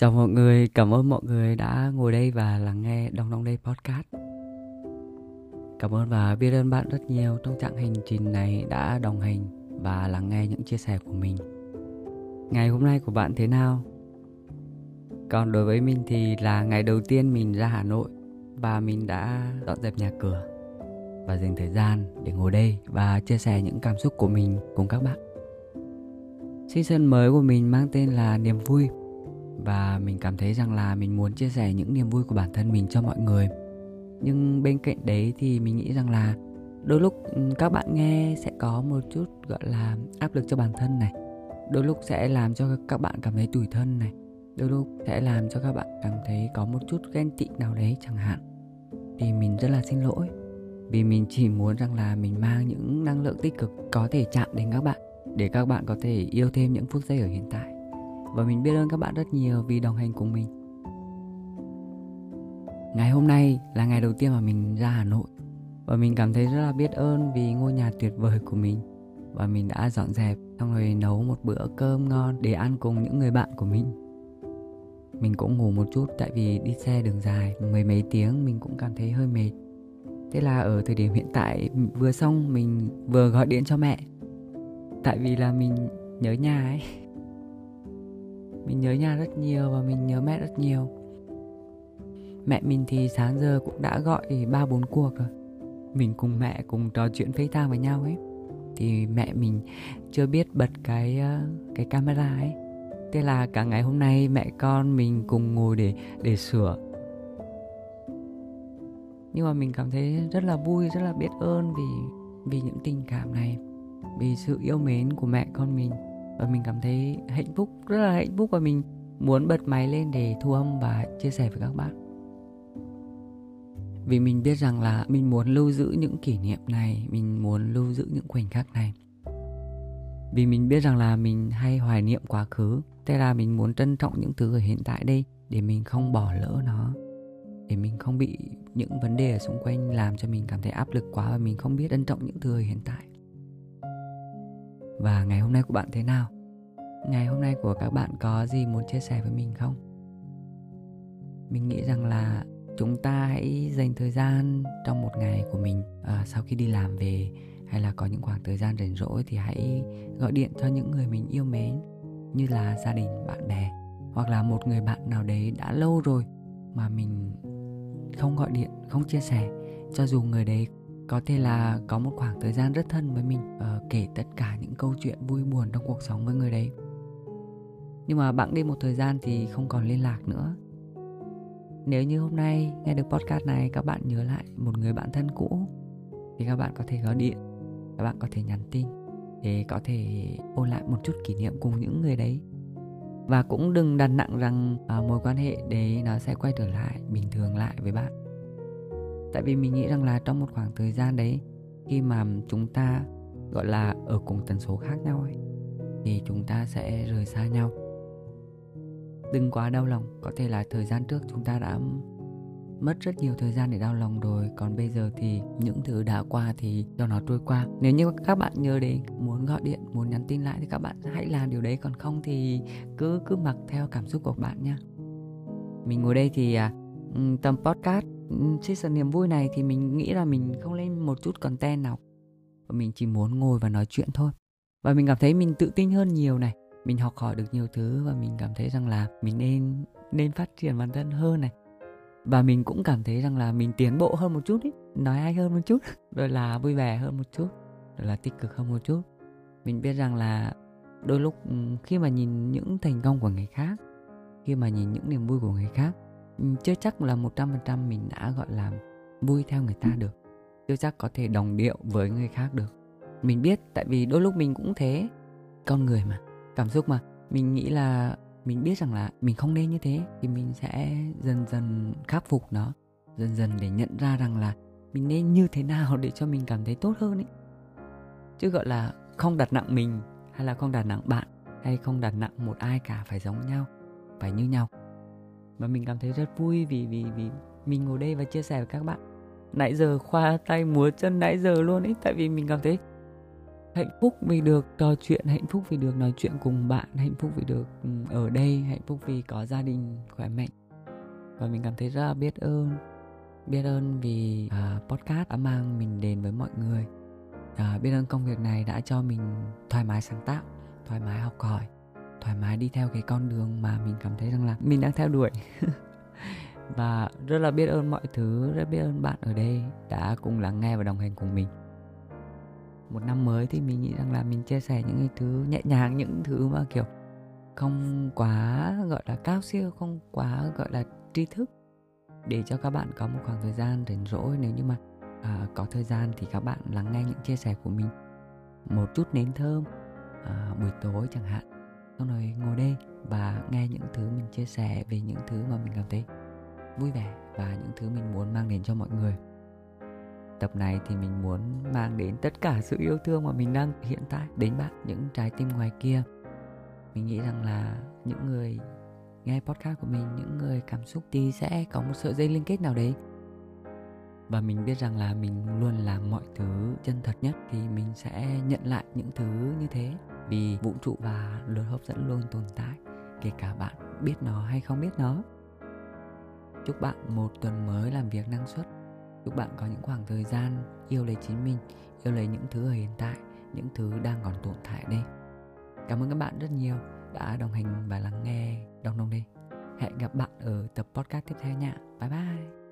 Chào mọi người, cảm ơn mọi người đã ngồi đây và lắng nghe Đong Đong Đây Podcast. Cảm ơn và biết ơn bạn rất nhiều trong chặng hành trình này đã đồng hành và lắng nghe những chia sẻ của mình. Ngày hôm nay của bạn thế nào? Còn đối với mình thì là ngày đầu tiên mình ra Hà Nội và mình đã dọn dẹp nhà cửa và dành thời gian để ngồi đây và chia sẻ những cảm xúc của mình cùng các bạn. Season mới của mình mang tên là niềm vui và mình cảm thấy rằng là mình muốn chia sẻ những niềm vui của bản thân mình cho mọi người. Nhưng bên cạnh đấy thì mình nghĩ rằng là đôi lúc ừ, các bạn nghe sẽ có một chút, gọi là, áp lực cho bản thân này. Đôi lúc sẽ làm cho các bạn cảm thấy tủi thân này. Đôi lúc sẽ làm cho các bạn cảm thấy có một chút ghen tị nào đấy chẳng hạn. Thì mình rất là xin lỗi. Vì mình chỉ muốn rằng là mình mang những năng lượng tích cực có thể chạm đến các bạn, để các bạn có thể yêu thêm những phút giây ở hiện tại và mình biết ơn các bạn rất nhiều vì đồng hành cùng mình. Ngày hôm nay là ngày đầu tiên mà mình ra hà nội và mình cảm thấy rất là biết ơn vì ngôi nhà tuyệt vời của mình và mình đã dọn dẹp xong rồi nấu một bữa cơm ngon để ăn cùng những người bạn của mình. Mình cũng ngủ một chút tại vì đi xe đường dài, mười mấy tiếng mình cũng cảm thấy hơi mệt. Thế là ở thời điểm hiện tại, vừa xong mình vừa gọi điện cho mẹ. Tại vì là mình nhớ nhà ấy mình nhớ nhà rất nhiều và mình nhớ mẹ rất nhiều. Mẹ mình thì sáng giờ cũng đã gọi ba bốn cuộc rồi. Mình cùng mẹ cùng trò chuyện FaceTime với nhau ấy. Thì mẹ mình chưa biết bật cái ờ, cái camera ấy. Thế là cả ngày hôm nay mẹ con mình cùng ngồi để để sửa. Nhưng mà mình cảm thấy rất là vui, rất là biết ơn vì vì những tình cảm này, vì sự yêu mến của mẹ con mình và mình cảm thấy hạnh phúc, rất là hạnh phúc và mình muốn bật máy lên để thu âm và chia sẻ với các bạn. Vì mình biết rằng là mình muốn lưu giữ những kỷ niệm này, mình muốn lưu giữ những khoảnh khắc này. Vì mình biết rằng là mình hay hoài niệm quá khứ, thế là mình muốn trân trọng những thứ ở hiện tại đây để mình không bỏ lỡ nó, để mình không bị những vấn đề ở xung quanh làm cho mình cảm thấy áp lực quá và mình không biết trân trọng những thứ ở hiện tại và ngày hôm nay của bạn thế nào? Ngày hôm nay của các bạn có gì muốn chia sẻ với mình không? Mình nghĩ rằng là chúng ta hãy dành thời gian trong một ngày của mình à, sau khi đi làm về hay là có những khoảng thời gian rảnh rỗi thì hãy gọi điện cho những người mình yêu mến như là gia đình bạn bè hoặc là một người bạn nào đấy đã lâu rồi mà mình không gọi điện không chia sẻ cho dù người đấy có thể là có một khoảng thời gian rất thân với mình uh, kể tất cả những câu chuyện vui buồn trong cuộc sống với người đấy. Nhưng mà bạn đi một thời gian thì không còn liên lạc nữa. Nếu như hôm nay nghe được podcast này các bạn nhớ lại một người bạn thân cũ thì các bạn có thể gọi điện các bạn có thể nhắn tin để có thể ôn lại một chút kỷ niệm cùng những người đấy. Và cũng đừng đặt nặng rằng à, mối quan hệ đấy nó sẽ quay trở lại bình thường lại với bạn tại vì mình nghĩ rằng là trong một khoảng thời gian đấy khi mà chúng ta gọi là ở cùng tần số khác nhau ấy thì chúng ta sẽ rời xa nhau. Đừng quá đau lòng có thể là thời gian trước chúng ta đã mất rất nhiều thời gian để đau lòng rồi còn bây giờ thì những thứ đã qua thì cho nó trôi qua. Nếu như các bạn nhớ đến muốn gọi điện muốn nhắn tin lại thì các bạn hãy làm điều đấy còn không thì cứ cứ mặc theo cảm xúc của bạn nha mình ngồi đây thì à, ừ, tầm podcast season niềm vui này thì mình nghĩ là mình không lên một chút content nào. Và mình chỉ muốn ngồi và nói chuyện thôi. Và mình cảm thấy mình tự tin hơn nhiều này. Mình học hỏi được nhiều thứ và mình cảm thấy rằng là mình nên nên phát triển bản thân hơn này. Và mình cũng cảm thấy rằng là mình tiến bộ hơn một chút ý, nói hay hơn một chút, rồi là vui vẻ hơn một chút, rồi là tích cực hơn một chút. Mình biết rằng là đôi lúc ừ, khi mà nhìn những thành công của người khác, khi mà nhìn những niềm vui của người khác chưa chắc là một trăm phần trăm mình đã gọi là vui theo người ta được. Chưa chắc có thể đồng điệu với người khác được. Mình biết tại vì đôi lúc mình cũng thế. Con người mà cảm xúc mà. Mình nghĩ là mình biết rằng là mình không nên như thế thì mình sẽ dần dần khắc phục nó. Dần dần để nhận ra rằng là mình nên như thế nào để cho mình cảm thấy tốt hơn ấy. Chứ gọi là không đặt nặng mình hay là không đặt nặng bạn hay không đặt nặng một ai cả phải giống nhau phải như nhau và mình cảm thấy rất vui vì vì vì mình ngồi đây và chia sẻ với các bạn. Nãy giờ khoa tay múa chân nãy giờ luôn ấy tại vì mình cảm thấy hạnh phúc vì được trò chuyện hạnh phúc vì được nói chuyện cùng bạn hạnh phúc vì được ừ, ở đây hạnh phúc vì có gia đình khỏe mạnh. Và mình cảm thấy rất là biết ơn biết ơn vì uh, podcast đã mang mình đến với mọi người. Uh, biết ơn công việc này đã cho mình thoải mái sáng tạo thoải mái học hỏi thoải mái đi theo cái con đường mà mình cảm thấy rằng là mình đang theo đuổi. Và rất là biết ơn mọi thứ rất biết ơn bạn ở đây đã cùng lắng nghe và đồng hành cùng mình. Một năm mới thì mình nghĩ rằng là mình chia sẻ những cái thứ nhẹ nhàng những thứ mà kiểu không quá gọi là cao siêu không quá gọi là tri thức để cho các bạn có một khoảng thời gian rảnh rỗi. Nếu như mà à, có thời gian thì các bạn lắng nghe những chia sẻ của mình một chút nến thơm à, buổi tối chẳng hạn xong rồi ngồi đây và nghe những thứ mình chia sẻ về những thứ mà mình cảm thấy vui vẻ và những thứ mình muốn mang đến cho mọi người. Tập này thì mình muốn mang đến tất cả sự yêu thương mà mình đang hiện tại đến bạn, những trái tim ngoài kia. Mình nghĩ rằng là những người nghe podcast của mình, những người cảm xúc thì sẽ có một sợi dây liên kết nào đấy. Và mình biết rằng là mình luôn làm mọi thứ chân thật nhất thì mình sẽ nhận lại những thứ như thế vì vũ trụ và luật hấp dẫn luôn tồn tại, kể cả bạn biết nó hay không biết nó. Chúc bạn một tuần mới làm việc năng suất. Chúc bạn có những khoảng thời gian yêu lấy chính mình, yêu lấy những thứ ở hiện tại, những thứ đang còn tồn tại đây. Cảm ơn các bạn rất nhiều đã đồng hành và lắng nghe đồng đồng đây. Hẹn gặp bạn ở tập podcast tiếp theo nha. Bye bye.